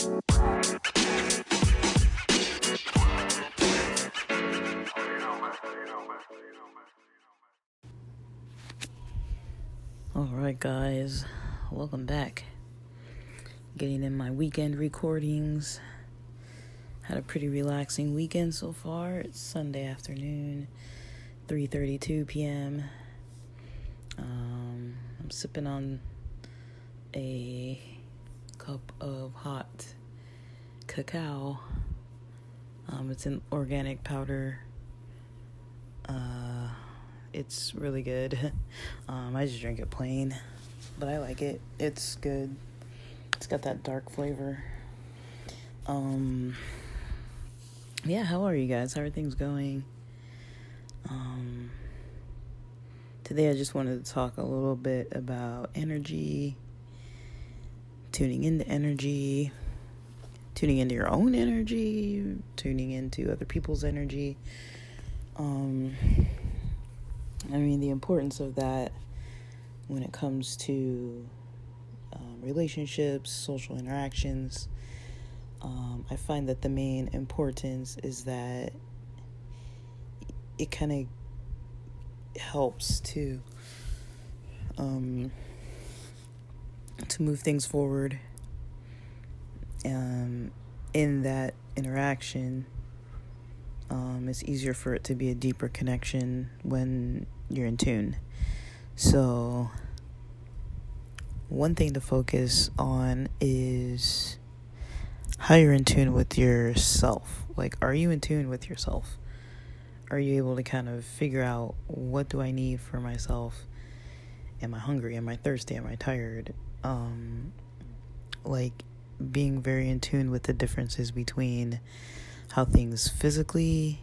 Alright, guys, welcome back. Getting in my weekend recordings. Had a pretty relaxing weekend so far. It's Sunday afternoon, 3:32 p.m. Um, I'm sipping on a cup of hot cacao. Um, it's an organic powder. Uh, it's really good. Um, I just drink it plain, but I like it. It's good. It's got that dark flavor. Um, yeah, how are you guys? How are things going? Um, today I just wanted to talk a little bit about energy, tuning into energy, tuning into your own energy, tuning into other people's energy. Um, I mean, the importance of that when it comes to um, relationships, social interactions. Um, I find that the main importance is that it kind of helps to um, to move things forward um, in that interaction um, it's easier for it to be a deeper connection when you're in tune. So, one thing to focus on is how you're in tune with yourself. Like, are you in tune with yourself? Are you able to kind of figure out what do I need for myself? Am I hungry? Am I thirsty? Am I tired? Um, like, being very in tune with the differences between how things physically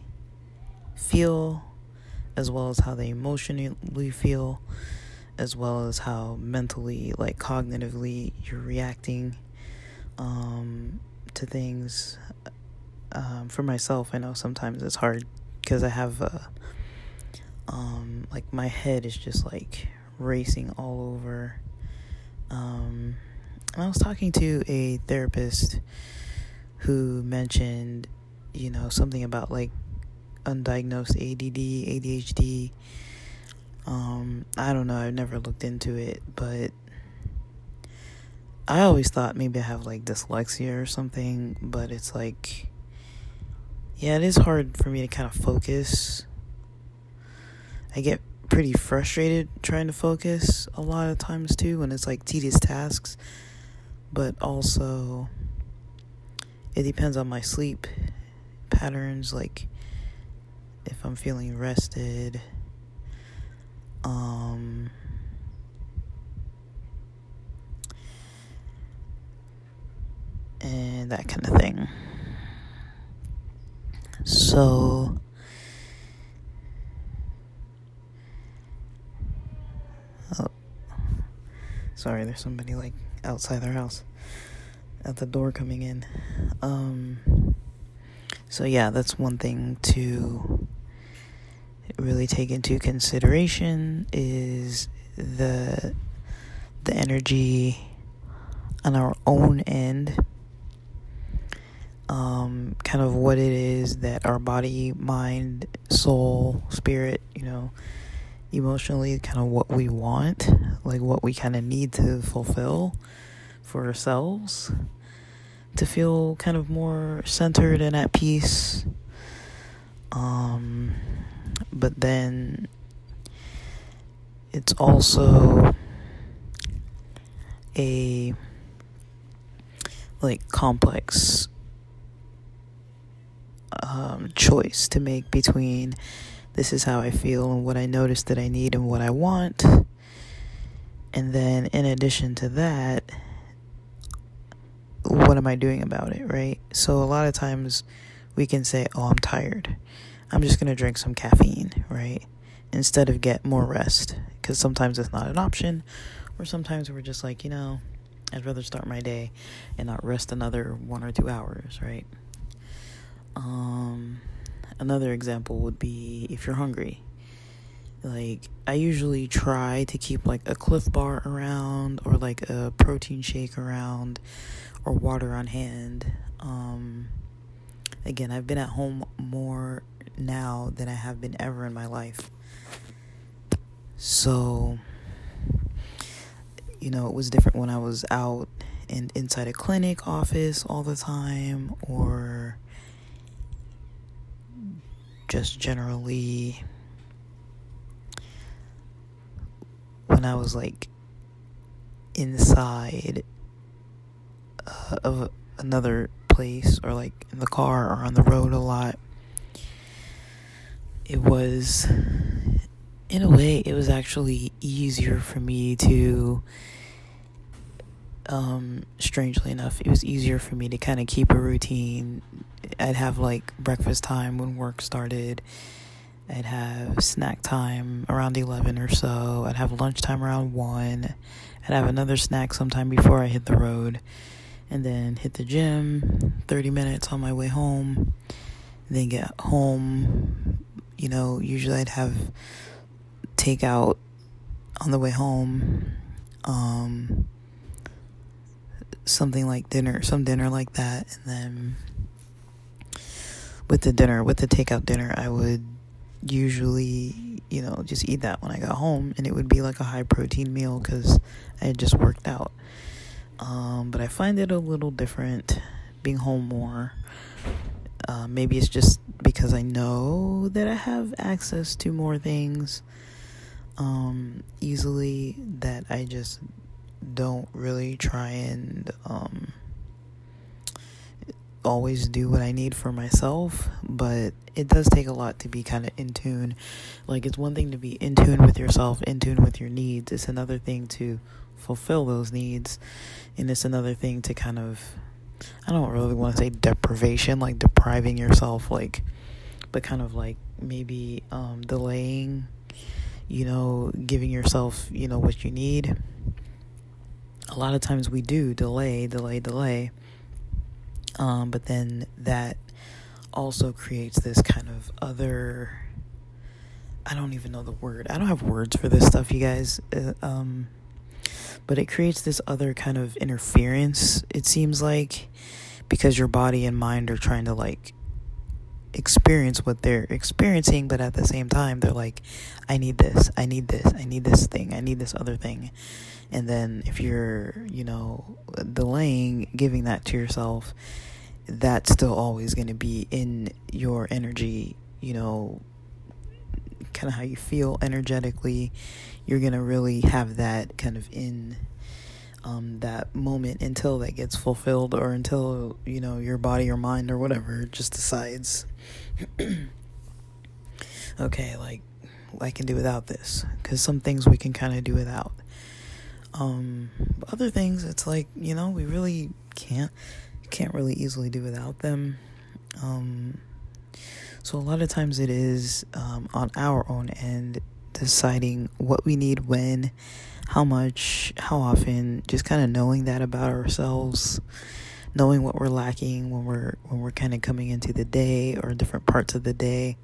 feel, as well as how they emotionally feel, as well as how mentally, like cognitively, you're reacting um, to things. Um, for myself, I know sometimes it's hard because I have a, um, like my head is just like racing all over. Um, I was talking to a therapist who mentioned you know, something about like undiagnosed ADD, ADHD. Um, I don't know, I've never looked into it, but I always thought maybe I have like dyslexia or something, but it's like, yeah, it is hard for me to kind of focus. I get pretty frustrated trying to focus a lot of times too when it's like tedious tasks, but also it depends on my sleep patterns like if I'm feeling rested um and that kind of thing. So oh, sorry, there's somebody like outside their house at the door coming in. Um so yeah, that's one thing to really take into consideration is the the energy on our own end um, kind of what it is that our body, mind, soul, spirit, you know, emotionally, kind of what we want, like what we kind of need to fulfill for ourselves to feel kind of more centered and at peace. Um, but then it's also a like complex um, choice to make between this is how I feel and what I notice that I need and what I want. And then, in addition to that, what am I doing about it, right? So a lot of times we can say, "Oh, I'm tired. I'm just going to drink some caffeine," right? Instead of get more rest because sometimes it's not an option or sometimes we're just like, you know, I'd rather start my day and not rest another 1 or 2 hours, right? Um another example would be if you're hungry. like I usually try to keep like a Clif Bar around or like a protein shake around or water on hand. Um, again, I've been at home more now than I have been ever in my life. So, you know, it was different when I was out and inside a clinic office all the time or just generally when I was like inside uh, of another place or like in the car or on the road a lot, it was, in a way, it was actually easier for me to, um, strangely enough, it was easier for me to kind of keep a routine. I'd have like breakfast time when work started I'd have snack time around 11 or so. I'd have lunchtime around 1. I'd have another snack sometime before I hit the road. And then hit the gym 30 minutes on my way home. Then get home. You know, usually I'd have takeout on the way home. Um, something like dinner, some dinner like that. And then with the dinner, with the takeout dinner, I would usually, you know, just eat that when I got home, and it would be like a high protein meal because I had just worked out. Um, but I find it a little different being home more. Uh, maybe it's just because I know that I have access to more things um, easily that I just don't really try and um, always do what I need for myself, but it does take a lot to be kind of in tune. Like, it's one thing to be in tune with yourself, in tune with your needs. It's another thing to fulfill those needs. And it's another thing to kind of, I don't really want to say deprivation, like depriving yourself, like, but kind of like maybe um, delaying, you know, giving yourself, you know, what you need. A lot of times we do delay, delay, delay um, but then that also creates this kind of other. I don't even know the word. I don't have words for this stuff, you guys. Uh, um, but it creates this other kind of interference, it seems like, because your body and mind are trying to like experience what they're experiencing, but at the same time, they're like, I need this, I need this, I need this thing, I need this other thing. And then if you're, you know, delaying giving that to yourself, that's still always going to be in your energy, you know, kind of how you feel energetically. You're going to really have that kind of in um, that moment until that gets fulfilled or until, you know, your body or mind or whatever just decides, okay, like, I can do without this. Because some things we can kind of do without. Um, other things, it's like, you know, we really can't can't really easily do without them. Um, so a lot of times it is um, on our own end deciding what we need when, how much, how often, just kind of knowing that about ourselves, knowing what we're lacking when we're when we're kind of coming into the day or different parts of the day.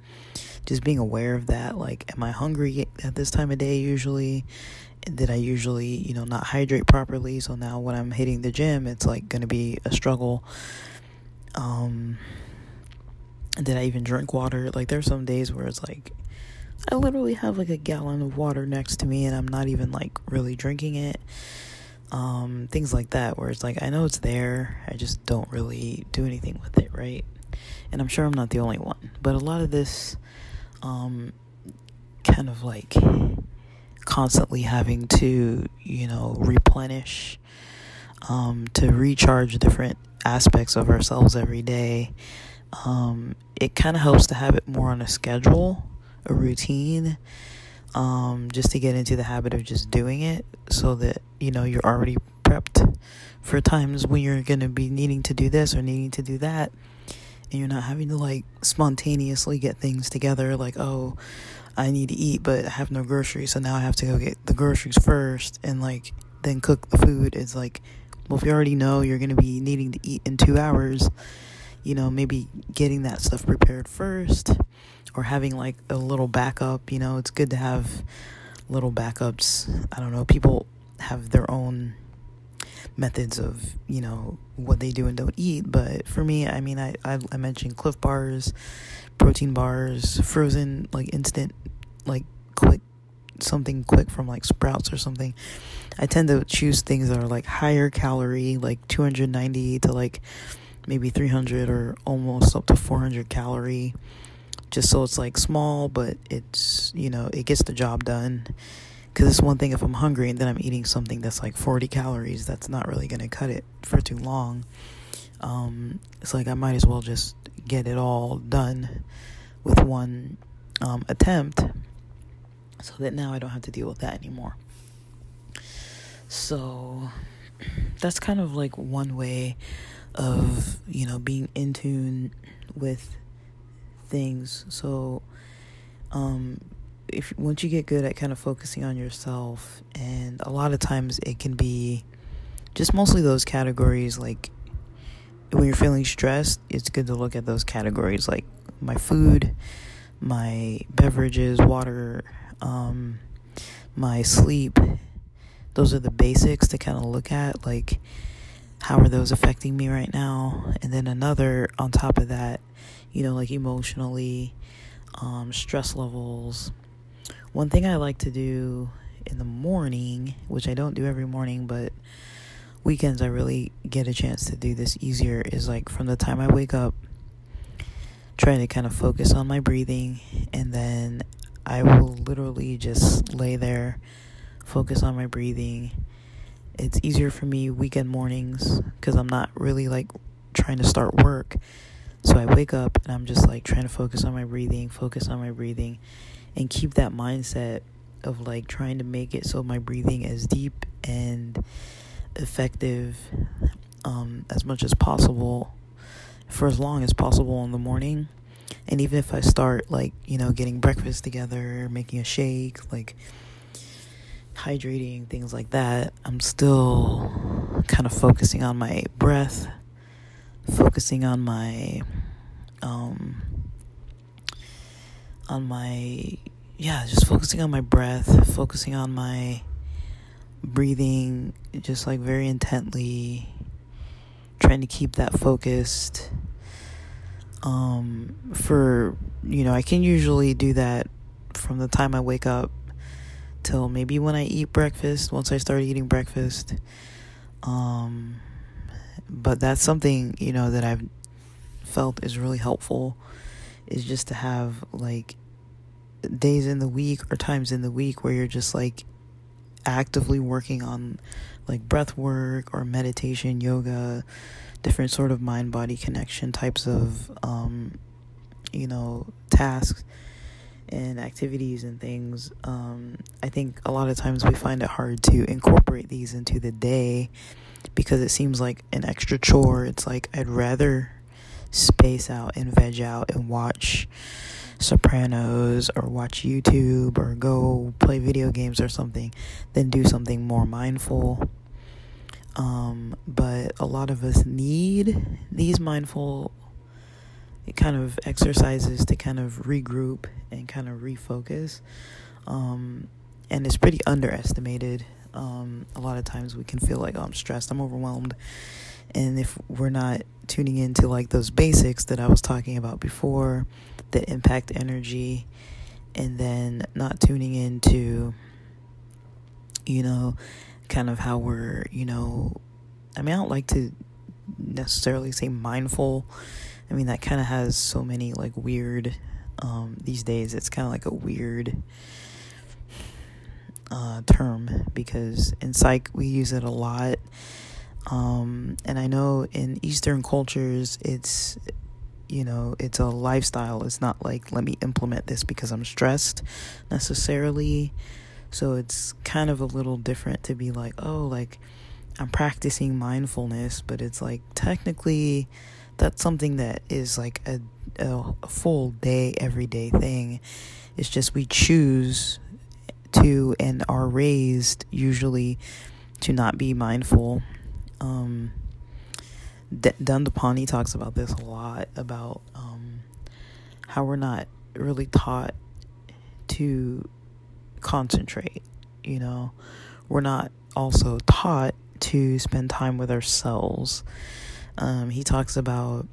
Just being aware of that, like, am I hungry at this time of day usually? did I usually, you know, not hydrate properly? So now when I'm hitting the gym, it's like going to be a struggle. Um, did I even drink water? Like there's some days where it's like I literally have like a gallon of water next to me and I'm not even like really drinking it. Um, things like that where it's like I know it's there, I just don't really do anything with it, right? And I'm sure I'm not the only one. But a lot of this um kind of like constantly having to, you know, replenish, um, to recharge different aspects of ourselves every day. Um, it kind of helps to have it more on a schedule, a routine, um, just to get into the habit of just doing it so that, you know, you're already prepped for times when you're going to be needing to do this or needing to do that. And you're not having to like spontaneously get things together, like, oh, I need to eat, but I have no groceries, so now I have to go get the groceries first and like then cook the food. It's like, well, if you already know you're gonna be needing to eat in two hours, you know, maybe getting that stuff prepared first or having like a little backup. You know, it's good to have little backups. I don't know, people have their own methods of you know what they do and don't eat but for me i mean i i, I mentioned Clif bars protein bars frozen like instant like quick something quick from like sprouts or something i tend to choose things that are like higher calorie like 290 to like maybe 300 or almost up to 400 calorie just so it's like small but it's you know it gets the job done because it's one thing if I'm hungry and then I'm eating something that's like 40 calories, that's not really going to cut it for too long. Um, it's like I might as well just get it all done with one um, attempt so that now I don't have to deal with that anymore. So that's kind of like one way of, you know, being in tune with things. So, um, if once you get good at kind of focusing on yourself and a lot of times it can be just mostly those categories like when you're feeling stressed it's good to look at those categories like my food my beverages water um, my sleep those are the basics to kind of look at like how are those affecting me right now and then another on top of that you know like emotionally um, stress levels one thing I like to do in the morning, which I don't do every morning, but weekends I really get a chance to do this easier, is like from the time I wake up, trying to kind of focus on my breathing, and then I will literally just lay there, focus on my breathing. It's easier for me weekend mornings because I'm not really like trying to start work. So I wake up and I'm just like trying to focus on my breathing, focus on my breathing and keep that mindset of like trying to make it so my breathing is deep and effective um, as much as possible for as long as possible in the morning. And even if I start like, you know, getting breakfast together, making a shake, like hydrating, things like that, I'm still kind of focusing on my breath, focusing on my um on my yeah, just focusing on my breath, focusing on my breathing just like very intently trying to keep that focused um for you know, I can usually do that from the time I wake up till maybe when I eat breakfast, once I start eating breakfast. Um but that's something, you know, that I've felt is really helpful is just to have like days in the week or times in the week where you're just like actively working on like breath work or meditation, yoga, different sort of mind body connection types of um, you know tasks and activities and things. Um, I think a lot of times we find it hard to incorporate these into the day because it seems like an extra chore. It's like I'd rather space out and veg out and watch Sopranos or watch YouTube or go play video games or something than do something more mindful. Um, but a lot of us need these mindful kind of exercises to kind of regroup and kind of refocus. Um, and it's pretty underestimated. Um, a lot of times we can feel like, oh, I'm stressed, I'm overwhelmed. And if we're not tuning into like those basics that I was talking about before that impact energy, and then not tuning into, you know, kind of how we're, you know, I mean, I don't like to necessarily say mindful. I mean, that kind of has so many like weird, um, these days, it's kind of like a weird uh, term because in psych we use it a lot um, and I know in Eastern cultures, it's, you know, it's a lifestyle. It's not like, let me implement this because I'm stressed necessarily. So it's kind of a little different to be like, oh, like I'm practicing mindfulness, but it's like technically that's something that is like a, a full day, everyday thing. It's just we choose to and are raised usually to not be mindful um, D- Dandapani talks about this a lot about um, how we're not really taught to concentrate. You know, we're not also taught to spend time with ourselves. Um, he talks about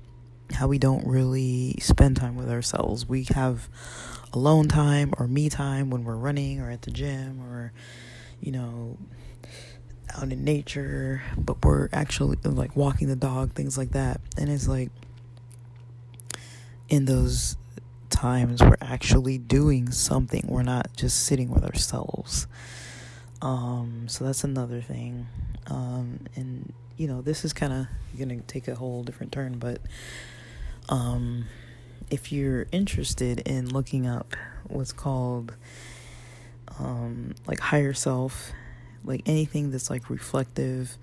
how we don't really spend time with ourselves. We have alone time or me time when we're running or at the gym or, you know, out in nature, but we're actually like walking the dog, things like that. And it's like in those times we're actually doing something. We're not just sitting with ourselves. Um, so that's another thing. Um, and you know, this is kind of gonna take a whole different turn, but um, if you're interested in looking up what's called um, like higher self, like anything that's like reflective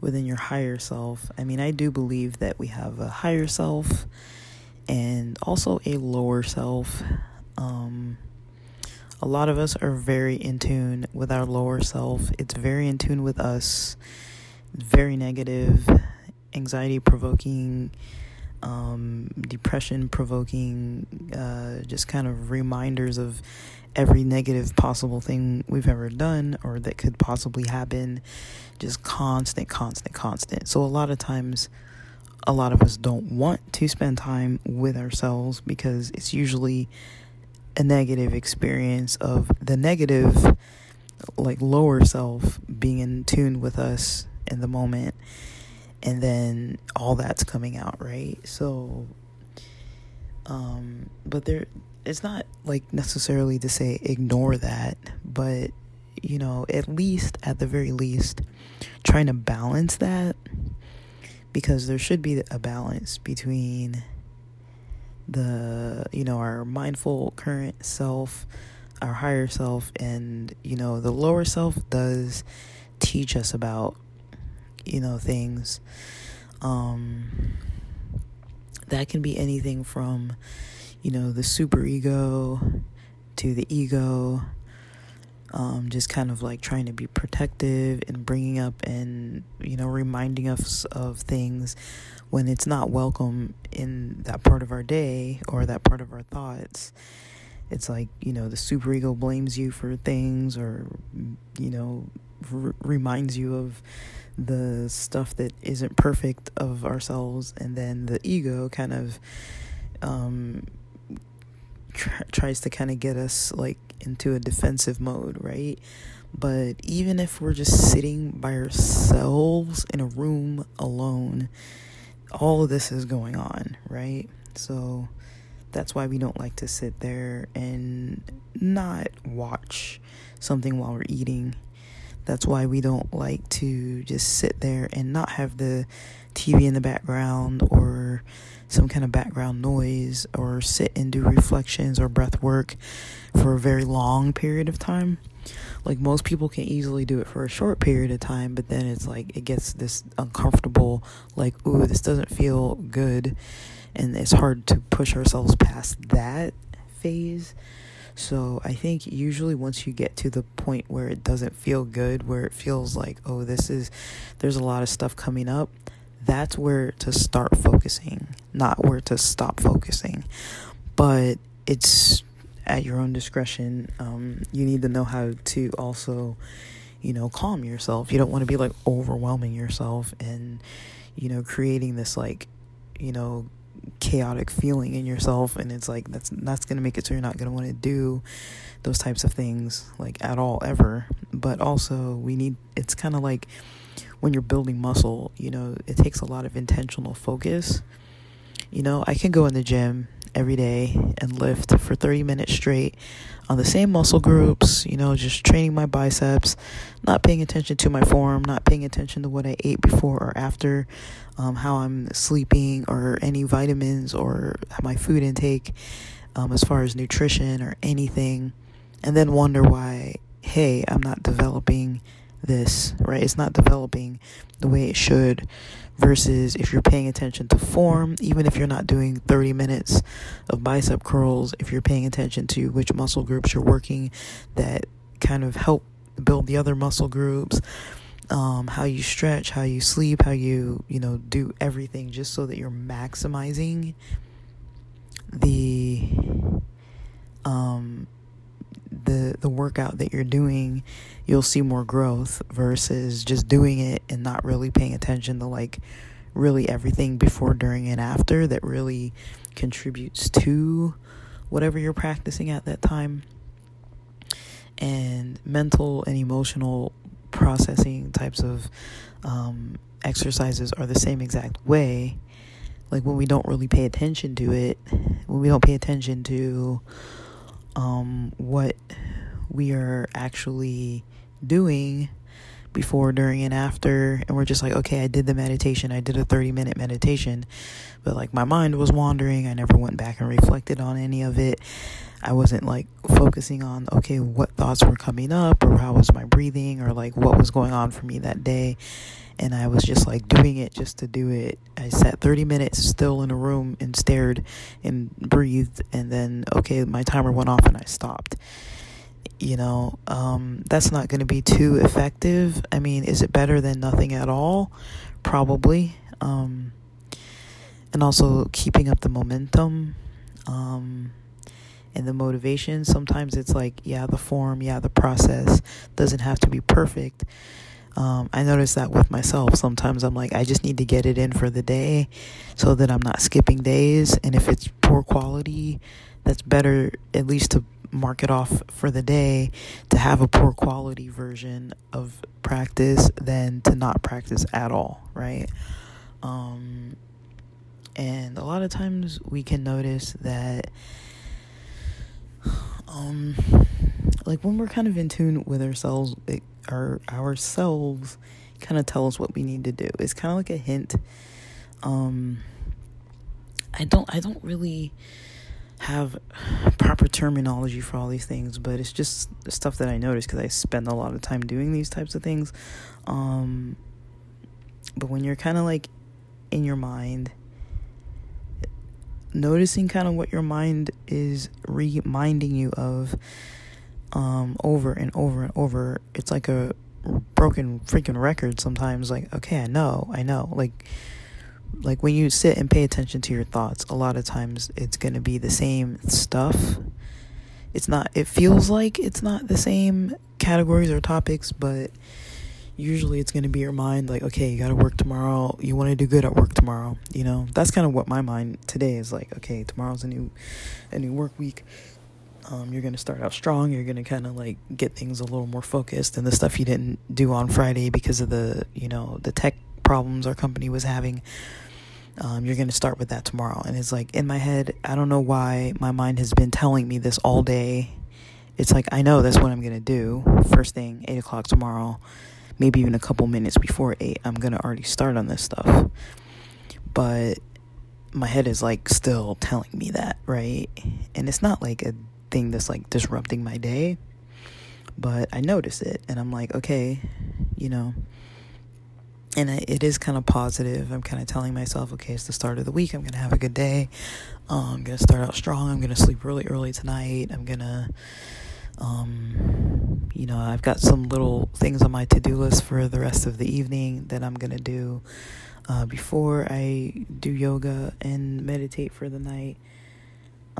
within your higher self. I mean, I do believe that we have a higher self and also a lower self. Um, a lot of us are very in tune with our lower self. It's very in tune with us. Very negative, anxiety provoking, um, depression provoking, uh, just kind of reminders of every negative possible thing we've ever done or that could possibly happen. Just constant, constant, constant. So a lot of times, a lot of us don't want to spend time with ourselves because it's usually a negative experience of the negative like lower self being in tune with us in the moment and then all that's coming out right? So um but there it's not like necessarily to say ignore that but you know at least at the very least trying to balance that because there should be a balance between the you know our mindful current self our higher self and you know the lower self does teach us about you know things um that can be anything from you know the super ego to the ego um, just kind of like trying to be protective and bringing up and you know reminding us of things when it's not welcome in that part of our day or that part of our thoughts. It's like you know the super ego blames you for things or you know r- reminds you of the stuff that isn't perfect of ourselves and then the ego kind of um tr- tries to kind of get us like into a defensive mode right but even if we're just sitting by ourselves in a room alone all of this is going on, right? So that's why we don't like to sit there and not watch something while we're eating. That's why we don't like to just sit there and not have the TV in the background or some kind of background noise or sit and do reflections or breath work for a very long period of time. Like most people can easily do it for a short period of time but then it's like it gets this uncomfortable like ooh this doesn't feel good and it's hard to push ourselves past that phase so i think usually once you get to the point where it doesn't feel good where it feels like oh this is there's a lot of stuff coming up that's where to start focusing not where to stop focusing but it's at your own discretion. Um, you need to know how to also, you know, calm yourself. You don't want to be like overwhelming yourself and, you know, creating this like, you know, chaotic feeling in yourself and it's like that's that's going to make it so you're not going to want to do those types of things like at all ever. But also we need it's kind of like when you're building muscle you know it takes a lot of intentional focus you know i can go in the gym every day and lift for 30 minutes straight on the same muscle groups, you know, just training my biceps, not paying attention to my form, not paying attention to what I ate before or after, um, how I'm sleeping, or any vitamins or my food intake um, as far as nutrition or anything, and then wonder why, hey, I'm not developing this, right? It's not developing the way it should versus if you're paying attention to form, even if you're not doing 30 minutes of bicep curls, if you're paying attention to which muscle groups you're working that kind of help build the other muscle groups, um, how you stretch, how you sleep, how you, you know, do everything just so that you're maximizing the um the the workout that you're doing, you'll see more growth versus just doing it and not really paying attention to like really everything before, during and after that really contributes to whatever you're practicing at that time. And mental and emotional processing types of um, exercises are the same exact way. Like when we don't really pay attention to it, when we don't pay attention to um, what we are actually doing before, during, and after. And we're just like, okay, I did the meditation. I did a 30 minute meditation, but like my mind was wandering. I never went back and reflected on any of it. I wasn't like focusing on, okay, what thoughts were coming up or how was my breathing or like what was going on for me that day. And I was just like doing it just to do it. I sat 30 minutes still in a room and stared and breathed. And then, okay, my timer went off and I stopped. You know, um, that's not going to be too effective. I mean, is it better than nothing at all? Probably. Um, and also keeping up the momentum. Um, and the motivation. Sometimes it's like, yeah, the form, yeah, the process doesn't have to be perfect. Um, I notice that with myself. Sometimes I'm like, I just need to get it in for the day so that I'm not skipping days. And if it's poor quality, that's better at least to mark it off for the day to have a poor quality version of practice than to not practice at all, right? Um, and a lot of times we can notice that um like when we're kind of in tune with ourselves it, our ourselves kind of tell us what we need to do. It's kind of like a hint. Um i don't i don't really have proper terminology for all these things but it's just stuff that i notice because i spend a lot of time doing these types of things. Um but when you're kind of like in your mind noticing kind of what your mind is reminding you of um, over and over and over. It's like a broken freaking record sometimes. Like, okay, I know, I know. Like, like when you sit and pay attention to your thoughts, a lot of times it's gonna be the same stuff. It's not. It feels like it's not the same categories or topics, but usually it's going to be your mind like okay you got to work tomorrow you want to do good at work tomorrow you know that's kind of what my mind today is like okay tomorrow's a new a new work week um, you're going to start out strong you're going to kind of like get things a little more focused and the stuff you didn't do on friday because of the you know the tech problems our company was having um, you're going to start with that tomorrow. And it's like in my head i don't know why my mind has been telling me this all day. It's like i know that's what i'm going to do first thing 8 o'clock tomorrow maybe even a couple minutes before 8 i'm gonna already start on this stuff. But my head is like still telling me that right? And it's not like a thing that's like disrupting my day but i notice it and i'm like okay you know. And it is kind of positive. I'm kind of telling myself okay it's the start of the week. I'm gonna have a good day. Um, i'm gonna start out strong. I'm gonna sleep really early tonight. I'm gonna um, you know, I've got some little things on my to do list for the rest of the evening that I'm to do uh, before I do yoga and meditate for the night.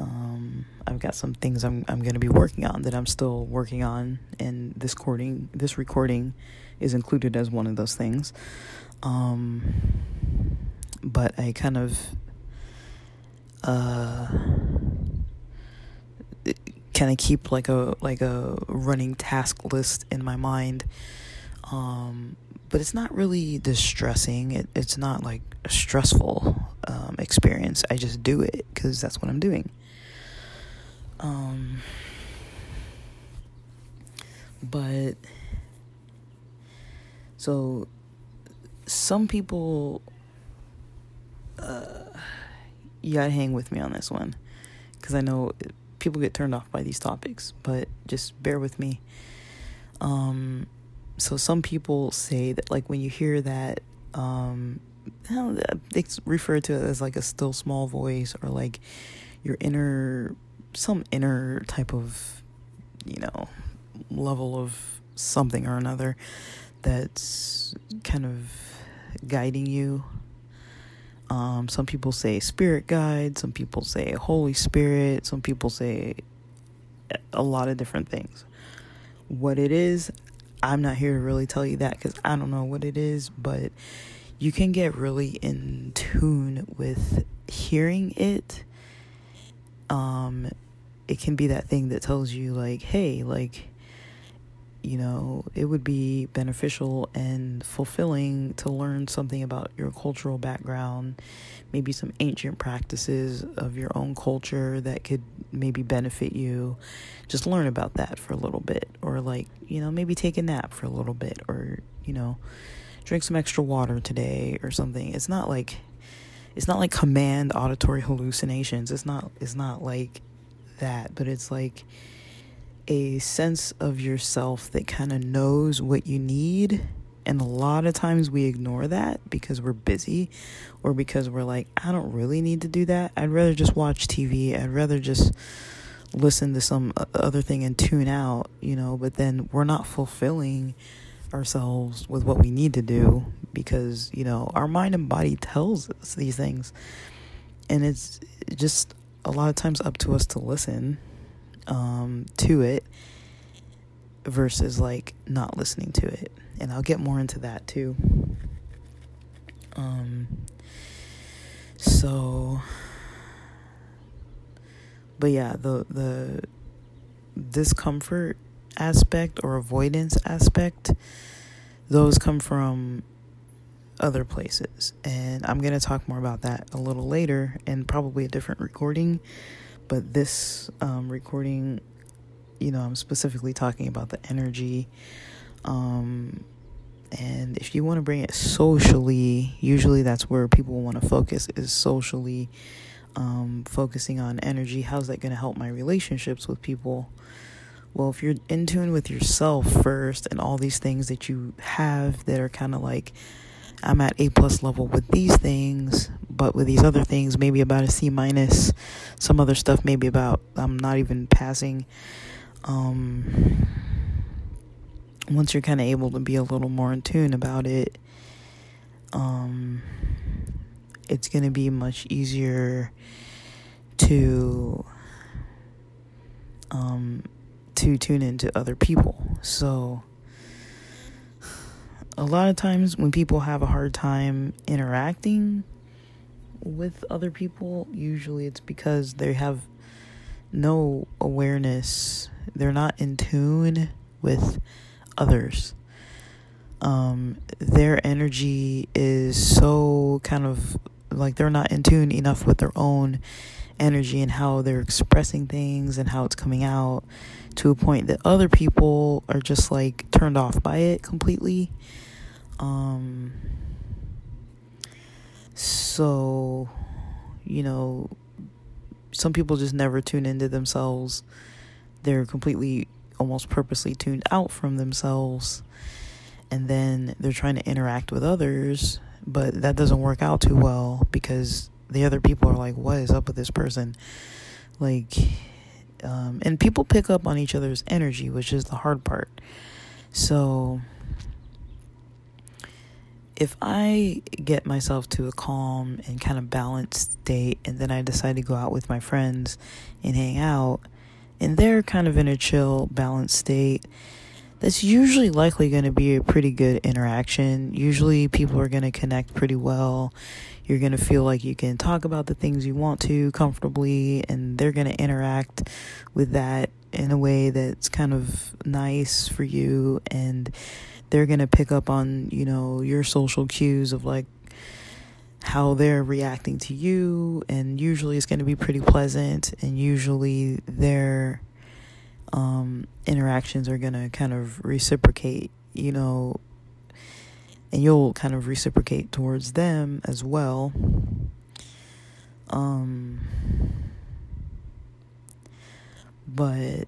Um, I've got some things I'm I'm going to be working on that I'm still working on, and this recording this recording is included as one of those things. Um, but I kind of uh kind of keep like a like a running task list in my mind. Um, but it's not really distressing. It, it's not like a stressful um, experience. I just do it because that's what i'm doing um, but so some people uh, you gotta hang with me on this one because i know people get turned off by these topics, but just bear with me. Um, so some people say that like when you hear that, um, they refer to it as like a still small voice or like your inner, some inner type of, you know, level of something or another that's kind of guiding you. Um, some people say spirit guide, some people say Holy Spirit, some people say a lot of different things. What it is, I'm not here to really tell you that because I don't know what it is, but you can get really in tune with hearing it. Um, it can be that thing that tells you, like, hey, like, you know, it would be beneficial and fulfilling to learn something about your cultural background, maybe some ancient practices of your own culture that could maybe benefit you. Just learn about that for a little bit, or like, you know, maybe take a nap for a little bit, or, you know, drink some extra water today or something. It's not like it's not like command auditory hallucinations. It's not it's not like that, but it's like a sense of yourself that kind of knows what you need. And a lot of times we ignore that because we're busy or because we're like, I don't really need to do that. I'd rather just watch TV. I'd rather just listen to some uh, other thing and tune out, you know, but then we're not fulfilling ourselves with what we need to do because, you know, our mind and body tells us these things. And it's just a lot of times up to us to listen um, to it versus like not listening to it. And I'll get more into that too. Um, so, but yeah, the the discomfort aspect or avoidance aspect, those come from other places. And I'm going to talk more about that a little later and probably a different recording but this um, recording, you know, I'm specifically talking about the energy. Um, and if you want to bring it socially, usually that's where people want to focus is socially um, focusing on energy. How's that going to help my relationships with people? Well, if you're in tune with yourself first and all these things that you have that are kind of like I'm at A plus level with these things, but with these other things, maybe about a C minus. Some other stuff, maybe about I'm not even passing. Um, once you're kind of able to be a little more in tune about it, um, it's going to be much easier to um, to tune into other people. So a lot of times when people have a hard time interacting with other people, usually it's because they have no awareness. They're not in tune with others. Um, their energy is so kind of like they're not in tune enough with their own energy and how they're expressing things and how it's coming out to a point that other people are just like turned off by it completely um, so, you know, some people just never tune into themselves. They're completely, almost purposely tuned out from themselves. And then they're trying to interact with others, but that doesn't work out too well because the other people are like, what is up with this person? Like, um, and people pick up on each other's energy, which is the hard part. So, if I get myself to a calm and kind of balanced state, and then I decide to go out with my friends and hang out, and they're kind of in a chill, balanced state, that's usually likely going to be a pretty good interaction. Usually, people are going to connect pretty well. You're going to feel like you can talk about the things you want to comfortably, and they're going to interact with that in a way that's kind of nice for you. And they're going to pick up on, you know, your social cues of like how they're reacting to you. And usually it's going to be pretty pleasant. And usually their um, interactions are going to kind of reciprocate, you know, and you'll kind of reciprocate towards them as well. Um, but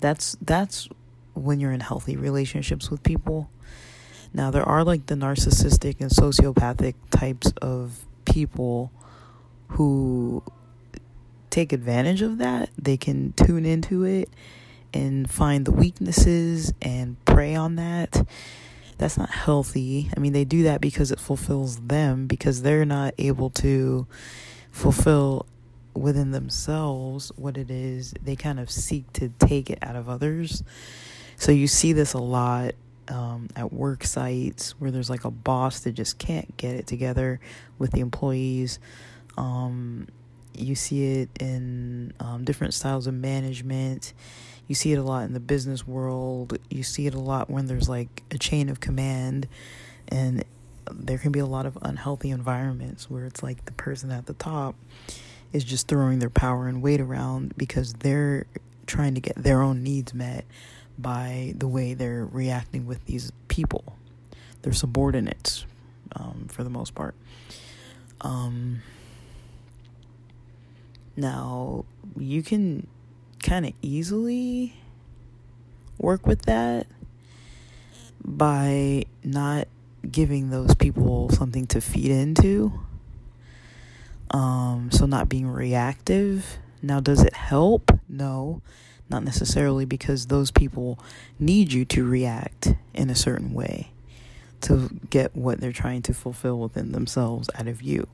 that's that's when you're in healthy relationships with people. Now, there are like the narcissistic and sociopathic types of people who take advantage of that. They can tune into it and find the weaknesses and prey on that. That's not healthy. I mean, they do that because it fulfills them because they're not able to fulfill within themselves what it is they kind of seek to take it out of others. So you see this a lot um, at work sites where there's like a boss that just can't get it together with the employees. Um, you see it in um, different styles of management. You see it a lot in the business world. You see it a lot when there's like a chain of command, and there can be a lot of unhealthy environments where it's like the person at the top is just throwing their power and weight around because they're trying to get their own needs met by the way they're reacting with these people. They're subordinates um, for the most part. Um, now, you can kind of easily work with that by not giving those people something to feed into. Um, so, not being reactive. Now, does it help? No not necessarily because those people need you to react in a certain way to get what they're trying to fulfill within themselves out of you.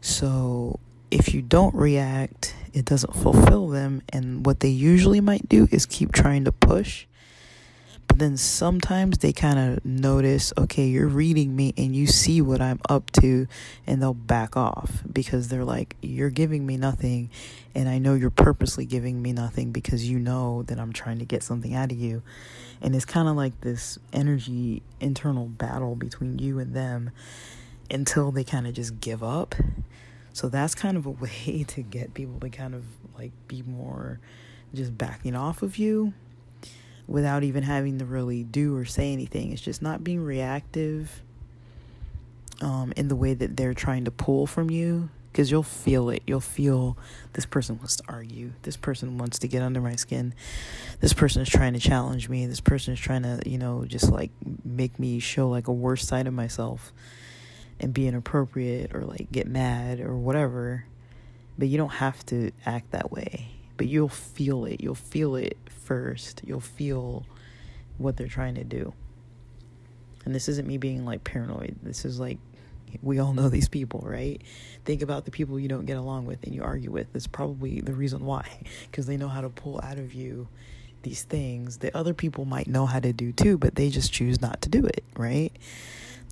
So if you don't react, it doesn't fulfill them. And what they usually might do is keep trying to push but then sometimes they kind of notice, okay, you're reading me and you see what I'm up to, and they'll back off because they're like, you're giving me nothing, and I know you're purposely giving me nothing because you know that I'm trying to get something out of you. And it's kind of like this energy internal battle between you and them until they kind of just give up. So that's kind of a way to get people to kind of like be more just backing off of you without even having to really do or say anything. It's just not being reactive um, in the way that they're trying to pull from you because you'll feel it. You'll feel this person wants to argue. This person wants to get under my skin. This person is trying to challenge me. This person is trying to, you know, just like make me show like a worse side of myself and be inappropriate or like get mad or whatever. But you don't have to act that way. But you'll feel it. You'll feel it first, you'll feel what they're trying to do. And this isn't me being like paranoid. This is like we all know these people, right? Think about the people you don't get along with and you argue with. That's probably the reason why, because they know how to pull out of you these things that other people might know how to do too, but they just choose not to do it, right?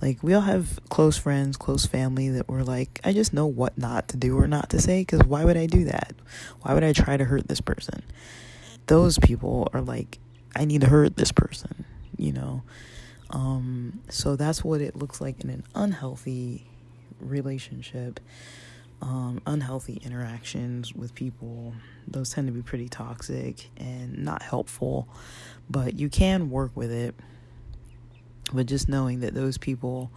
Like, we all have close friends, close family that we're like, I just know what not to do or not to say, because why would I do that? Why would I try to hurt this person? Those people are like, I need to hurt this person, you know? Um, so that's what it looks like in an unhealthy relationship, um, unhealthy interactions with people. Those tend to be pretty toxic and not helpful, but you can work with it. But just knowing that those people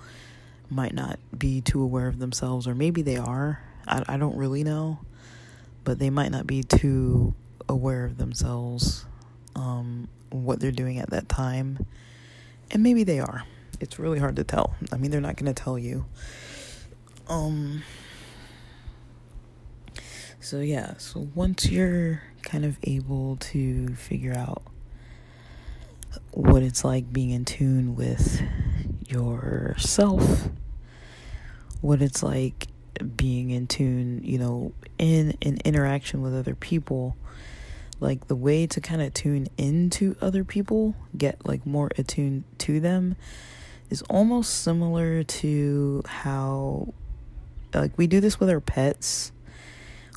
might not be too aware of themselves, or maybe they are, I, I don't really know, but they might not be too aware of themselves, um, what they're doing at that time. And maybe they are. It's really hard to tell. I mean, they're not going to tell you. Um, so, yeah, so once you're kind of able to figure out what it's like being in tune with yourself, what it's like being in tune, you know, in an interaction with other people, like the way to kind of tune into other people, get like more attuned to them is almost similar to how like we do this with our pets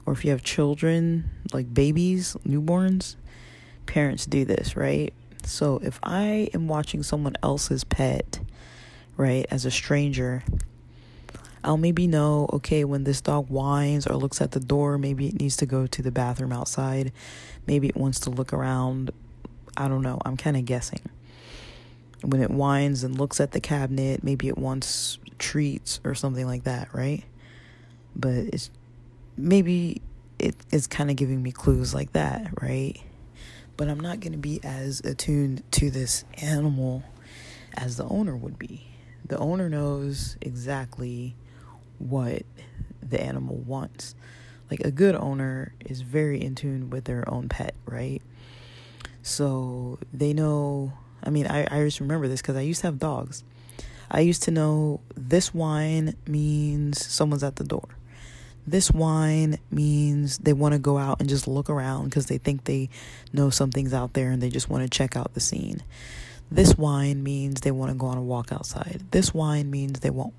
or if you have children, like babies, newborns, parents do this, right? So if I am watching someone else's pet, right, as a stranger, I'll maybe know, okay, when this dog whines or looks at the door, maybe it needs to go to the bathroom outside. Maybe it wants to look around. I don't know. I'm kind of guessing. When it whines and looks at the cabinet, maybe it wants treats or something like that, right? But it's maybe it is kind of giving me clues like that, right? But I'm not going to be as attuned to this animal as the owner would be. The owner knows exactly what the animal wants like a good owner is very in tune with their own pet, right? So they know, I mean, I, I just remember this because I used to have dogs. I used to know this whine means someone's at the door. This whine means they want to go out and just look around because they think they know something's out there and they just want to check out the scene. This whine means they want to go on a walk outside. This whine means they want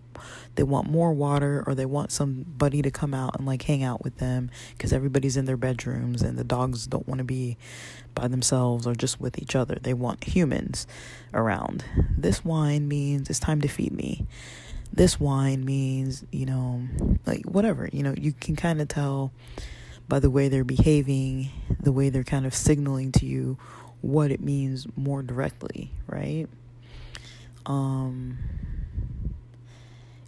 they want more water or they want somebody to come out and like hang out with them because everybody's in their bedrooms and the dogs don't want to be by themselves or just with each other. They want humans around. This whine means it's time to feed me. This whine means, you know, like whatever, you know, you can kind of tell by the way they're behaving, the way they're kind of signaling to you what it means more directly, right? Um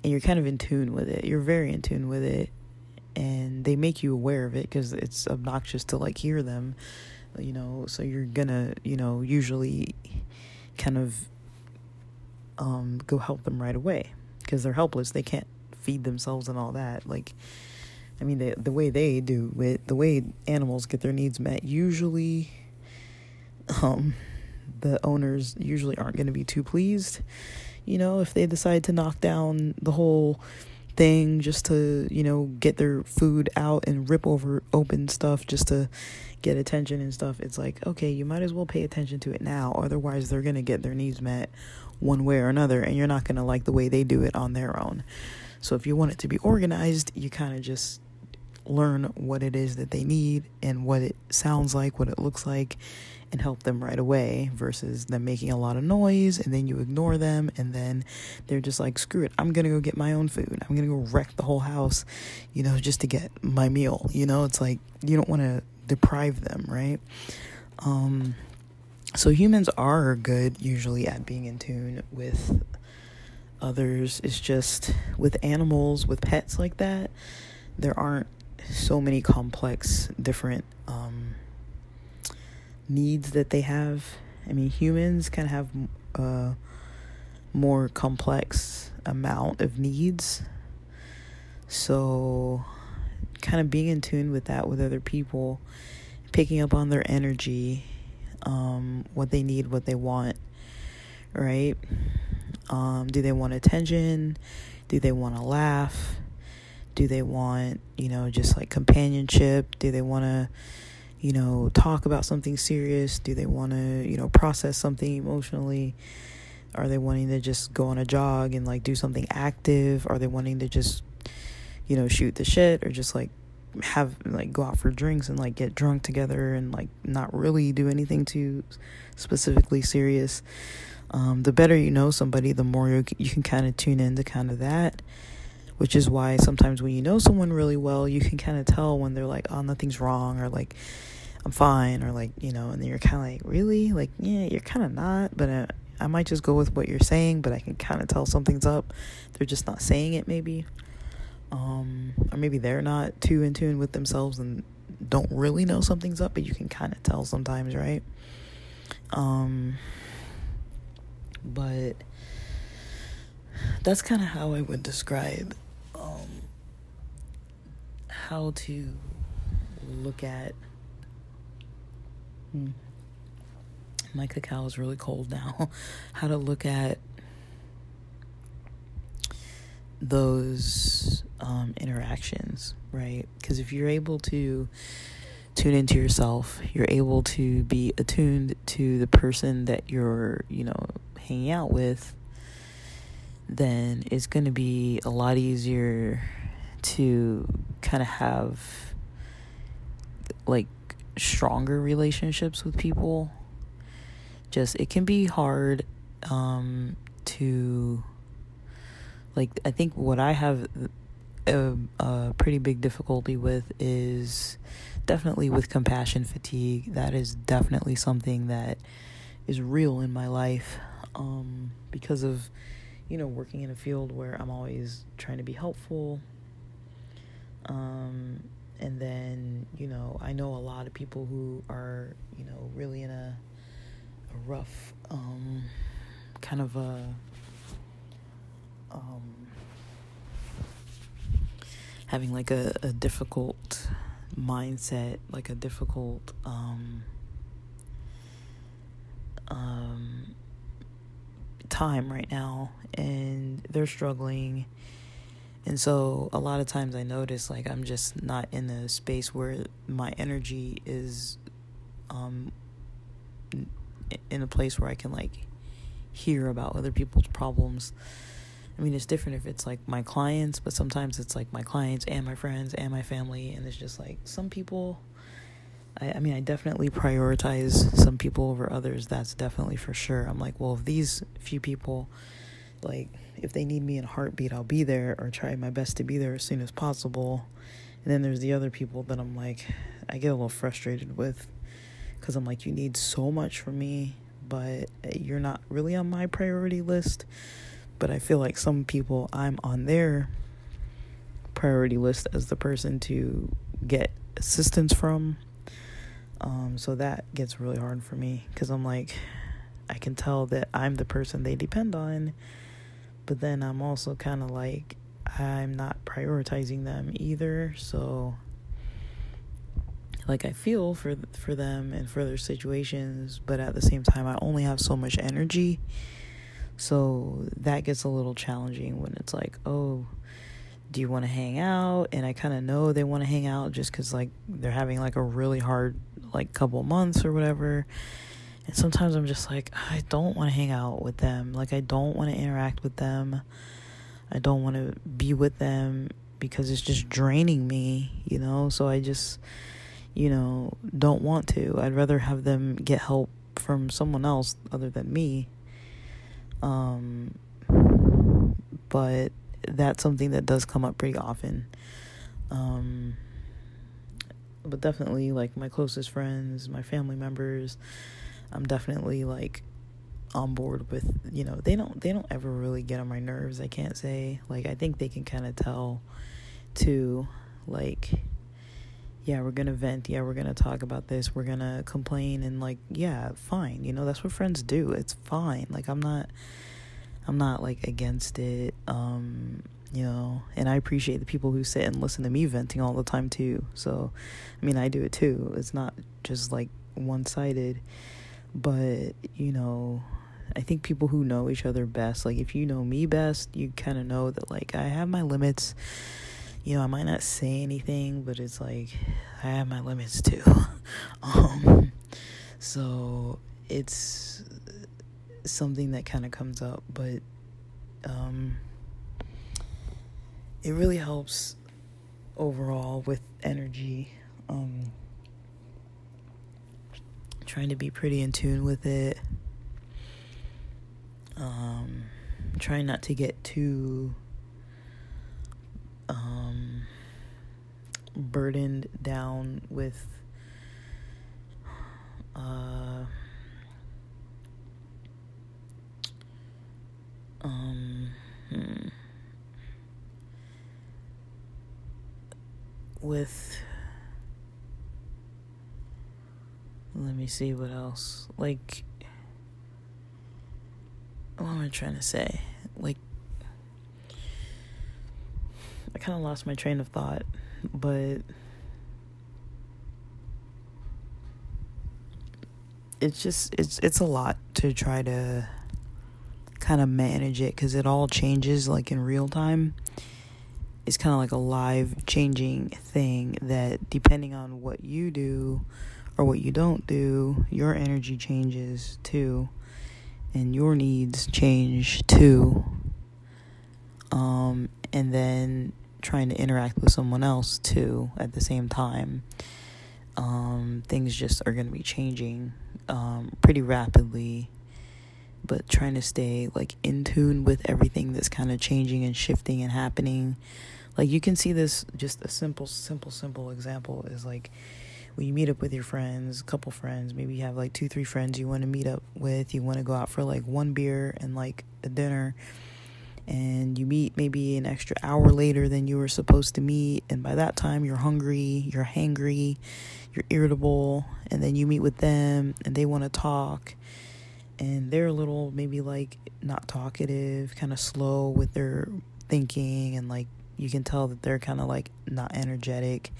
and you're kind of in tune with it. You're very in tune with it and they make you aware of it because it's obnoxious to like hear them, you know, so you're gonna, you know, usually kind of um go help them right away because they're helpless. They can't feed themselves and all that. Like I mean, the the way they do it, the way animals get their needs met, usually um, the owners usually aren't going to be too pleased. You know, if they decide to knock down the whole thing just to, you know, get their food out and rip over open stuff just to get attention and stuff, it's like, okay, you might as well pay attention to it now. Otherwise, they're going to get their needs met one way or another, and you're not going to like the way they do it on their own. So, if you want it to be organized, you kind of just learn what it is that they need and what it sounds like, what it looks like, and help them right away versus them making a lot of noise and then you ignore them and then they're just like, screw it, I'm gonna go get my own food. I'm gonna go wreck the whole house, you know, just to get my meal. You know, it's like you don't want to deprive them, right? Um, so humans are good usually at being in tune with others. It's just with animals, with pets like that, there aren't so many complex, different um, needs that they have. I mean, humans can have a more complex amount of needs. So, kind of being in tune with that with other people, picking up on their energy, um, what they need, what they want, right? Um, do they want attention? Do they want to laugh? Do they want, you know, just like companionship? Do they want to you know, talk about something serious? Do they want to, you know, process something emotionally? Are they wanting to just go on a jog and like do something active? Are they wanting to just, you know, shoot the shit or just like have like go out for drinks and like get drunk together and like not really do anything too specifically serious? Um, the better you know somebody, the more you, you can kind of tune into kind of that which is why sometimes when you know someone really well, you can kind of tell when they're like, oh, nothing's wrong, or like, I'm fine, or like, you know, and then you're kind of like, really? Like, yeah, you're kind of not, but uh, I might just go with what you're saying, but I can kind of tell something's up. They're just not saying it, maybe. Um, or maybe they're not too in tune with themselves and don't really know something's up, but you can kind of tell sometimes, right? Um, but that's kind of how I would describe how to look at. Hmm, my cacao is really cold now. how to look at those um, interactions, right? Because if you're able to tune into yourself, you're able to be attuned to the person that you're, you know, hanging out with, then it's going to be a lot easier to kind of have like stronger relationships with people. Just it can be hard um to like i think what i have a, a pretty big difficulty with is definitely with compassion fatigue. That is definitely something that is real in my life um because of you know working in a field where i'm always trying to be helpful. Um, and then, you know, I know a lot of people who are, you know, really in a, a rough, um, kind of a, um, having like a, a difficult mindset, like a difficult, um, um, time right now. And they're struggling and so a lot of times I notice like I'm just not in a space where my energy is um in a place where I can like hear about other people's problems. I mean, it's different if it's like my clients, but sometimes it's like my clients and my friends and my family, and it's just like some people. I, I mean, I definitely prioritize some people over others. That's definitely for sure. I'm like, well, if these few people, like, if they need me in a heartbeat, I'll be there or try my best to be there as soon as possible. And then there's the other people that I'm like, I get a little frustrated with because I'm like, you need so much from me, but you're not really on my priority list. But I feel like some people, I'm on their priority list as the person to get assistance from. Um, so that gets really hard for me because I'm like, I can tell that I'm the person they depend on, but then I'm also kind of like, I'm not prioritizing them either. So like I feel for for them and for their situations, but at the same time I only have so much energy. So that gets a little challenging when it's like, "Oh, do you want to hang out?" And I kind of know they want to hang out just cuz like they're having like a really hard like couple months or whatever. And sometimes I'm just like, I don't want to hang out with them. Like I don't want to interact with them. I don't want to be with them because it's just draining me, you know? So I just you know, don't want to. I'd rather have them get help from someone else other than me. Um, but that's something that does come up pretty often. Um, but definitely, like my closest friends, my family members, I'm definitely like on board with. You know, they don't they don't ever really get on my nerves. I can't say like I think they can kind of tell, too, like yeah, we're gonna vent, yeah, we're gonna talk about this, we're gonna complain and like, yeah, fine. You know, that's what friends do. It's fine. Like I'm not I'm not like against it. Um, you know, and I appreciate the people who sit and listen to me venting all the time too. So I mean I do it too. It's not just like one sided. But, you know, I think people who know each other best, like if you know me best, you kind of know that like I have my limits you know, I might not say anything, but it's like I have my limits too. um, so it's something that kind of comes up, but um, it really helps overall with energy. Um, trying to be pretty in tune with it. Um, trying not to get too um, burdened down with uh, um, hmm, with let me see what else like what am i trying to say like I kind of lost my train of thought, but it's just it's it's a lot to try to kind of manage it cuz it all changes like in real time. It's kind of like a live changing thing that depending on what you do or what you don't do, your energy changes too and your needs change too. Um, and then trying to interact with someone else too at the same time. Um, things just are going to be changing um, pretty rapidly, but trying to stay like in tune with everything that's kind of changing and shifting and happening. Like you can see this just a simple, simple, simple example is like when you meet up with your friends, a couple friends, maybe you have like two, three friends you want to meet up with, you want to go out for like one beer and like a dinner and you meet maybe an extra hour later than you were supposed to meet and by that time you're hungry you're hangry you're irritable and then you meet with them and they want to talk and they're a little maybe like not talkative kind of slow with their thinking and like you can tell that they're kind of like not energetic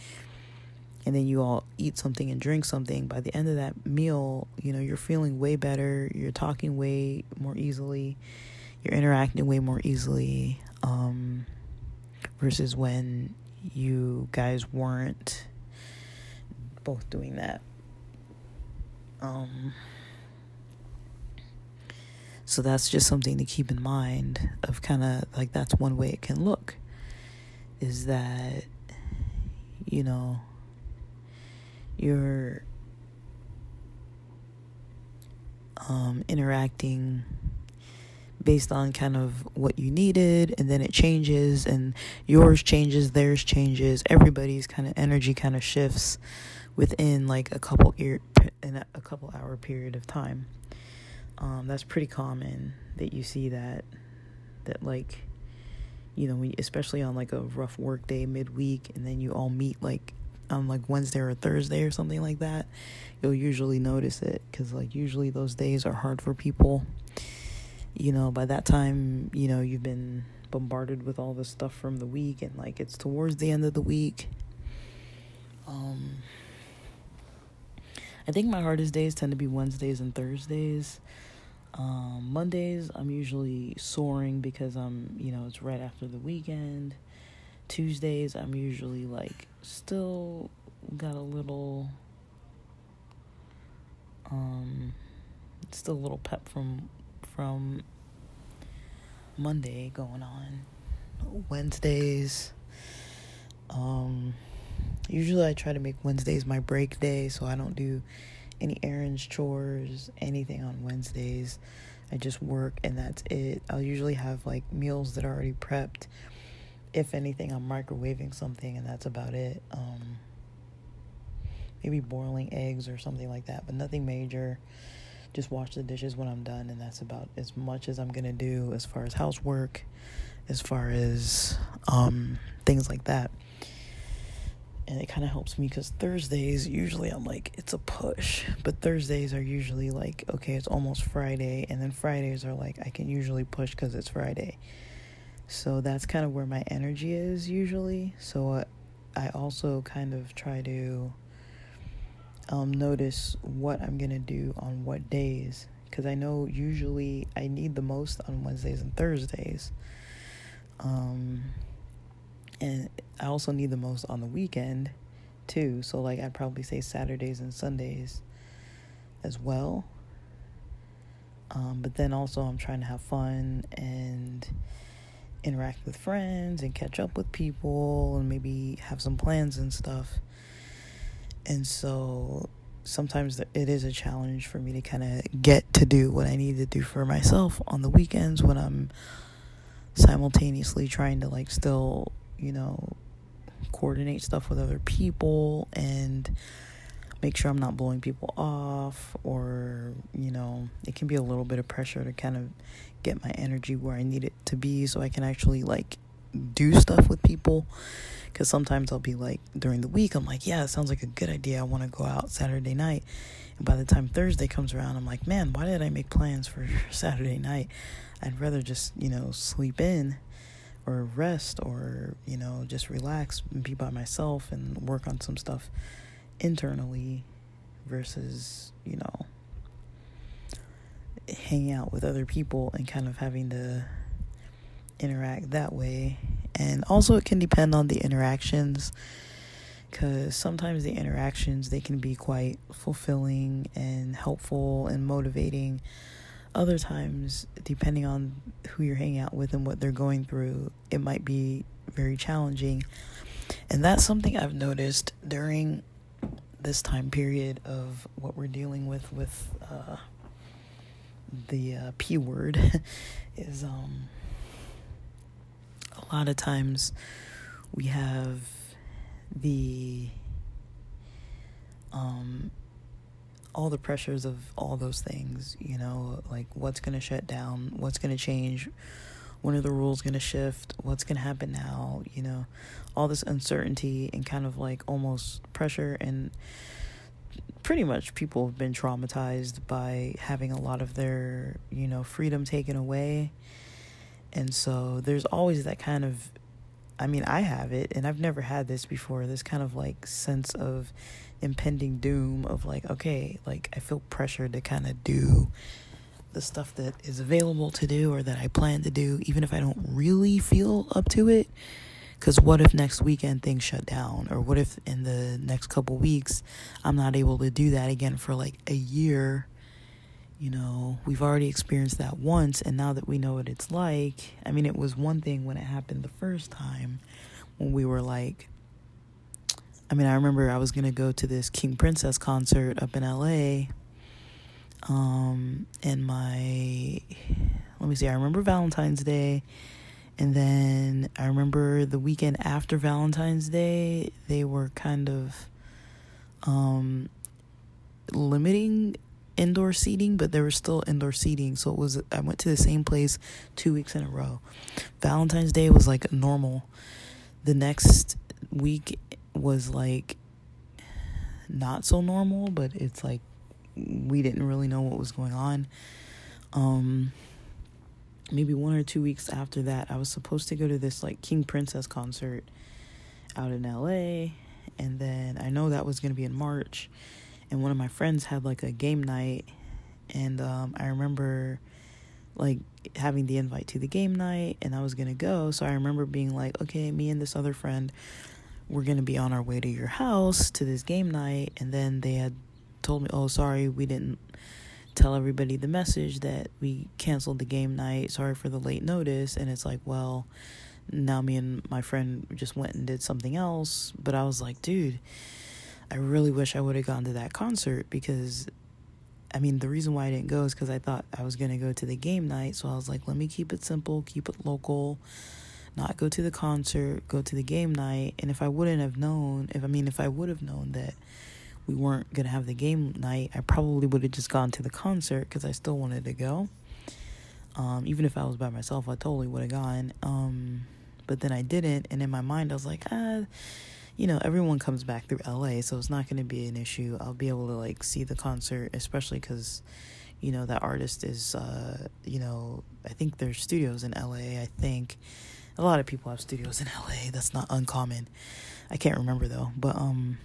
and then you all eat something and drink something, by the end of that meal, you know, you're feeling way better, you're talking way more easily, you're interacting way more easily, um, versus when you guys weren't both doing that. Um, so that's just something to keep in mind of kind of like that's one way it can look is that you know you're um, interacting based on kind of what you needed and then it changes and yours changes theirs changes everybody's kind of energy kind of shifts within like a couple year in a couple hour period of time. Um, that's pretty common that you see that that like you know especially on like a rough work day midweek and then you all meet like on like Wednesday or Thursday or something like that, you'll usually notice it because like usually those days are hard for people. You know, by that time, you know, you've been bombarded with all the stuff from the week and like it's towards the end of the week. Um I think my hardest days tend to be Wednesdays and Thursdays. Um, Mondays, I'm usually soaring because I'm, you know, it's right after the weekend. Tuesdays, I'm usually like still got a little, um, still a little pep from from Monday going on. Wednesdays, um, usually I try to make Wednesdays my break day, so I don't do any errands, chores, anything on Wednesdays. I just work and that's it. I'll usually have like meals that are already prepped if anything, I'm microwaving something, and that's about it. Um, maybe boiling eggs or something like that, but nothing major. Just wash the dishes when I'm done, and that's about as much as I'm gonna do as far as housework, as far as um, things like that. And it kind of helps me because Thursdays usually I'm like it's a push, but Thursdays are usually like okay, it's almost Friday, and then Fridays are like I can usually push because it's Friday so that's kind of where my energy is usually. So I also kind of try to um, notice what I'm going to do on what days. Because I know usually I need the most on Wednesdays and Thursdays. Um, and I also need the most on the weekend too. So, like, I'd probably say Saturdays and Sundays as well. Um, but then also, I'm trying to have fun and interact with friends and catch up with people and maybe have some plans and stuff. And so sometimes it is a challenge for me to kind of get to do what I need to do for myself on the weekends when I'm simultaneously trying to like still, you know, coordinate stuff with other people and make sure I'm not blowing people off or, you know, it can be a little bit of pressure to kind of get my energy where I need it to be so I can actually like do stuff with people. Because sometimes I'll be like during the week I'm like yeah it sounds like a good idea. I want to go out Saturday night. And by the time Thursday comes around I'm like man why did I make plans for Saturday night? I'd rather just you know sleep in or rest or you know just relax and be by myself and work on some stuff internally versus you know hanging out with other people and kind of having to interact that way. And also, it can depend on the interactions because sometimes the interactions they can be quite fulfilling and helpful and motivating other times depending on who you're hanging out with and what they're going through it might be very challenging and that's something i've noticed during this time period of what we're dealing with with uh, the uh, P word is um, a lot of times we have the um, all the pressures of all those things, you know, like what's going to shut down, what's going to change, when are the rules going to shift, what's going to happen now, you know, all this uncertainty and kind of like almost pressure and pretty much people have been traumatized by having a lot of their, you know, freedom taken away. And so there's always that kind of I mean, I have it, and I've never had this before. This kind of like sense of impending doom of like, okay, like I feel pressured to kind of do the stuff that is available to do or that I plan to do, even if I don't really feel up to it. Because what if next weekend things shut down? Or what if in the next couple weeks I'm not able to do that again for like a year? You know, we've already experienced that once, and now that we know what it's like, I mean, it was one thing when it happened the first time when we were like, I mean, I remember I was gonna go to this King Princess concert up in LA. Um, and my, let me see, I remember Valentine's Day. And then I remember the weekend after Valentine's Day, they were kind of um, limiting indoor seating, but there was still indoor seating. So it was, I went to the same place two weeks in a row. Valentine's Day was like normal. The next week was like not so normal, but it's like we didn't really know what was going on. Um, maybe one or two weeks after that, I was supposed to go to this like King Princess concert out in LA, and then I know that was gonna be in March, and one of my friends had like a game night, and um, I remember like having the invite to the game night, and I was gonna go, so I remember being like, okay, me and this other friend we're going to be on our way to your house to this game night. And then they had told me, oh, sorry, we didn't tell everybody the message that we canceled the game night. Sorry for the late notice. And it's like, well, now me and my friend just went and did something else. But I was like, dude, I really wish I would have gone to that concert because I mean, the reason why I didn't go is because I thought I was going to go to the game night. So I was like, let me keep it simple, keep it local not go to the concert, go to the game night. And if I wouldn't have known, if I mean, if I would have known that we weren't going to have the game night, I probably would have just gone to the concert because I still wanted to go. Um, even if I was by myself, I totally would have gone. Um, but then I didn't. And in my mind, I was like, ah, you know, everyone comes back through LA, so it's not going to be an issue. I'll be able to like see the concert, especially because, you know, that artist is, uh, you know, I think there's studios in LA, I think a lot of people have studios in LA. That's not uncommon. I can't remember though, but um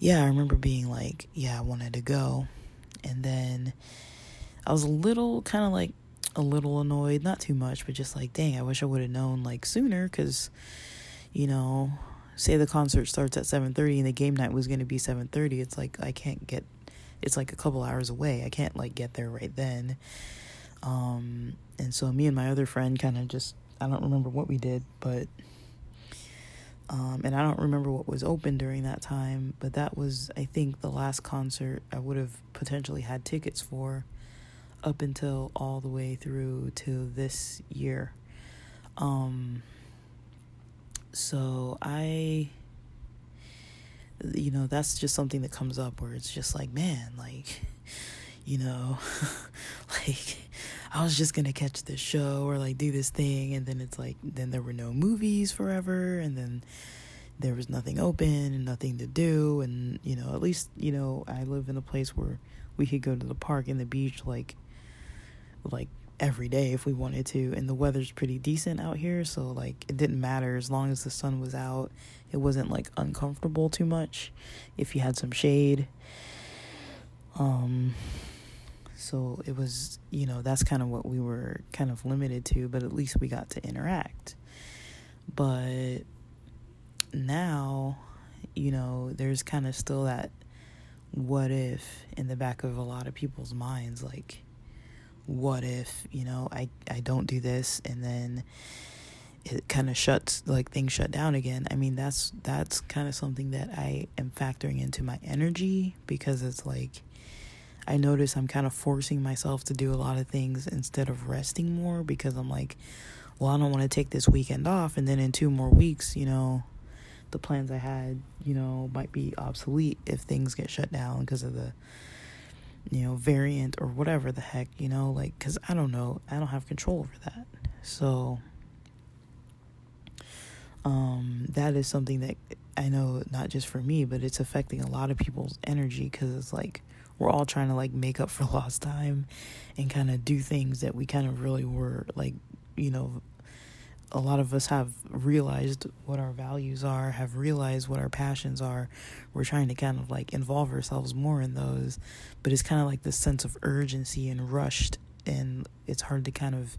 yeah, I remember being like, yeah, I wanted to go. And then I was a little kind of like a little annoyed, not too much, but just like, dang, I wish I would have known like sooner cuz you know, say the concert starts at 7:30 and the game night was going to be 7:30, it's like I can't get it's like a couple hours away. I can't like get there right then. Um and so me and my other friend kind of just I don't remember what we did, but um, and I don't remember what was open during that time, but that was I think the last concert I would have potentially had tickets for up until all the way through to this year. Um, so I you know, that's just something that comes up where it's just like, man, like you know, like I was just gonna catch this show or like do this thing, and then it's like, then there were no movies forever, and then there was nothing open and nothing to do, and you know, at least you know, I live in a place where we could go to the park and the beach like, like every day if we wanted to, and the weather's pretty decent out here, so like it didn't matter as long as the sun was out. It wasn't like uncomfortable too much if you had some shade. Um, so it was, you know, that's kind of what we were kind of limited to, but at least we got to interact. But now, you know, there's kind of still that what if in the back of a lot of people's minds like what if, you know, I I don't do this and then it kind of shuts like things shut down again. I mean, that's that's kind of something that I am factoring into my energy because it's like I notice I'm kind of forcing myself to do a lot of things instead of resting more because I'm like, well, I don't want to take this weekend off. And then in two more weeks, you know, the plans I had, you know, might be obsolete if things get shut down because of the, you know, variant or whatever the heck, you know, like, because I don't know. I don't have control over that. So, um, that is something that I know not just for me, but it's affecting a lot of people's energy because it's like, we're all trying to like make up for lost time and kind of do things that we kind of really were like, you know, a lot of us have realized what our values are, have realized what our passions are. We're trying to kind of like involve ourselves more in those, but it's kind of like this sense of urgency and rushed, and it's hard to kind of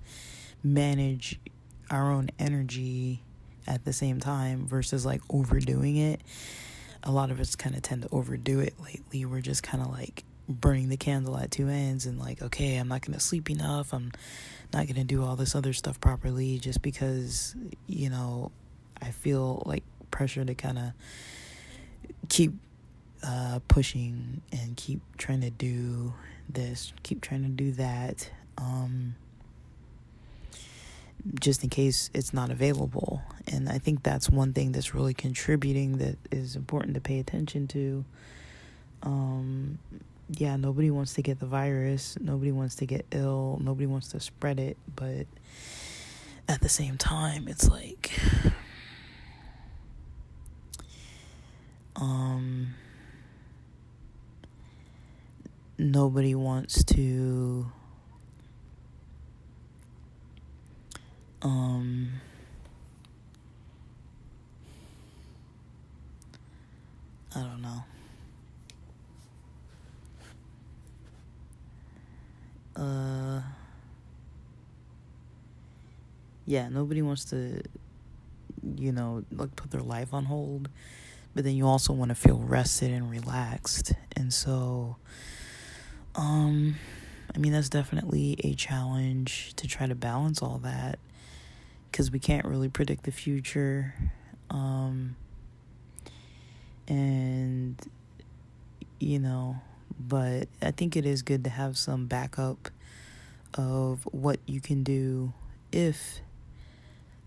manage our own energy at the same time versus like overdoing it. A lot of us kind of tend to overdo it lately. We're just kind of like burning the candle at two ends and like, okay, I'm not to sleep enough. I'm not to do all this other stuff properly just because, you know, I feel like pressure to kind of keep uh, pushing and keep trying to do this, keep trying to do that. Um, just in case it's not available. And I think that's one thing that's really contributing that is important to pay attention to. Um, yeah, nobody wants to get the virus, nobody wants to get ill, nobody wants to spread it, but at the same time, it's like um nobody wants to um I don't know. Uh yeah, nobody wants to you know, like put their life on hold, but then you also want to feel rested and relaxed. And so um I mean, that's definitely a challenge to try to balance all that because we can't really predict the future. Um, and, you know, but I think it is good to have some backup of what you can do if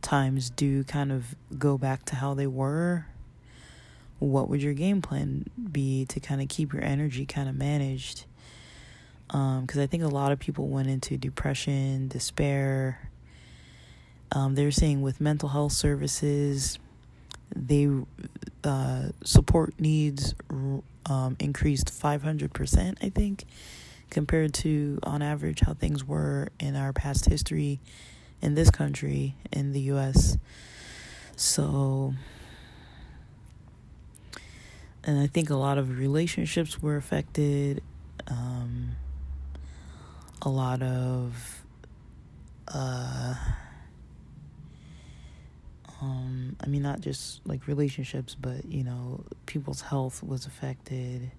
times do kind of go back to how they were. What would your game plan be to kind of keep your energy kind of managed? Because um, I think a lot of people went into depression, despair, um, they're saying with mental health services, they uh, support needs um, increased 500%, I think, compared to on average how things were in our past history in this country, in the US. So, and I think a lot of relationships were affected. Um, a lot of, uh, um, I mean, not just like relationships, but you know, people's health was affected.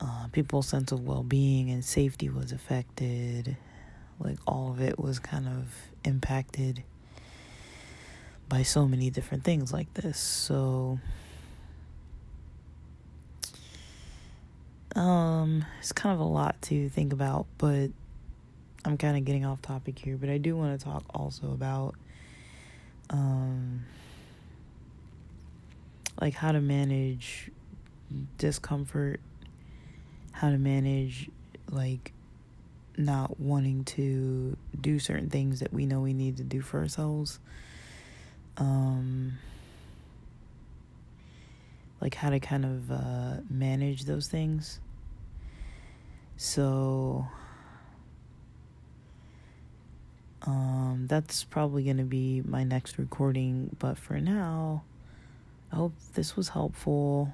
Uh, people's sense of well being and safety was affected. Like, all of it was kind of impacted by so many different things like this. So, um, it's kind of a lot to think about, but I'm kind of getting off topic here. But I do want to talk also about um, like how to manage discomfort, how to manage like not wanting to do certain things that we know we need to do for ourselves. Um, like how to kind of uh, manage those things. So, um, that's probably going to be my next recording, but for now, I hope this was helpful.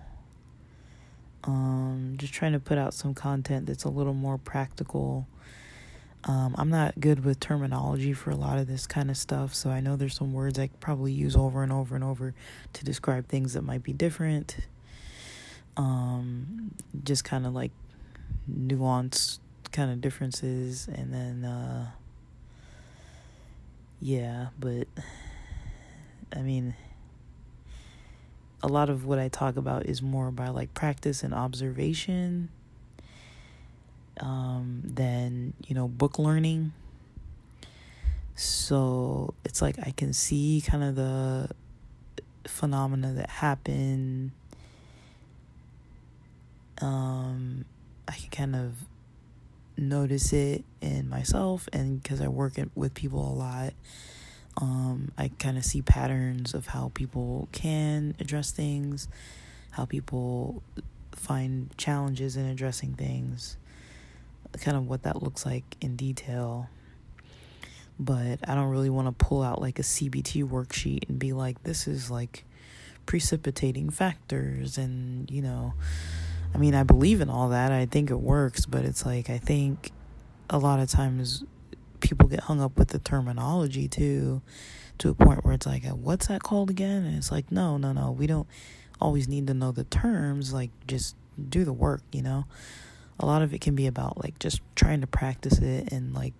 Um, just trying to put out some content that's a little more practical. Um, I'm not good with terminology for a lot of this kind of stuff, so I know there's some words I probably use over and over and over to describe things that might be different. Um, just kind of like nuance kind of differences, and then uh, yeah, but I mean, a lot of what I talk about is more by like practice and observation um, than, you know, book learning. So it's like I can see kind of the phenomena that happen. Um, I can kind of notice it in myself and because I work with people a lot um, I kind of see patterns of how people can address things, how people find challenges in addressing things, kind of what that looks like in detail. but I don't really want to pull out like a CBT worksheet and be like, this is like precipitating factors. And, you know, I mean, I believe in all that. I think it works, but it's like, I think a lot of times people get hung up with the terminology too, to a point where it's like, uh, what's that called again? And it's like, no, no, no, we don't always need to know the terms. Like, just do the work, you know? A lot of it can be about like just trying to practice it and like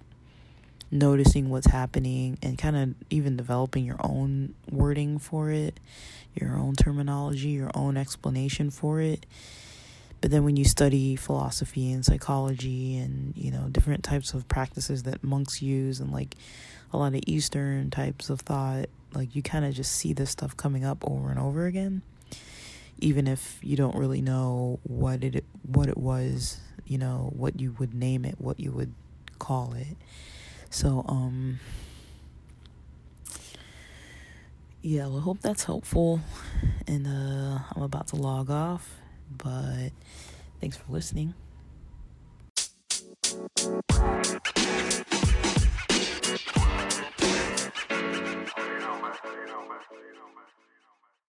noticing what's happening and kind of even developing your own wording for it, your own terminology, your own explanation for it. But then when you study philosophy and psychology and, you know, different types of practices that monks use and like a lot of Eastern types of thought, like you kind of just see this stuff coming up over and over again. Even if you don't really know what it what it was, you know, what you would name it, what you would call it. So, um, yeah, I hope that's helpful. And uh, I'm about to log off, but thanks for listening.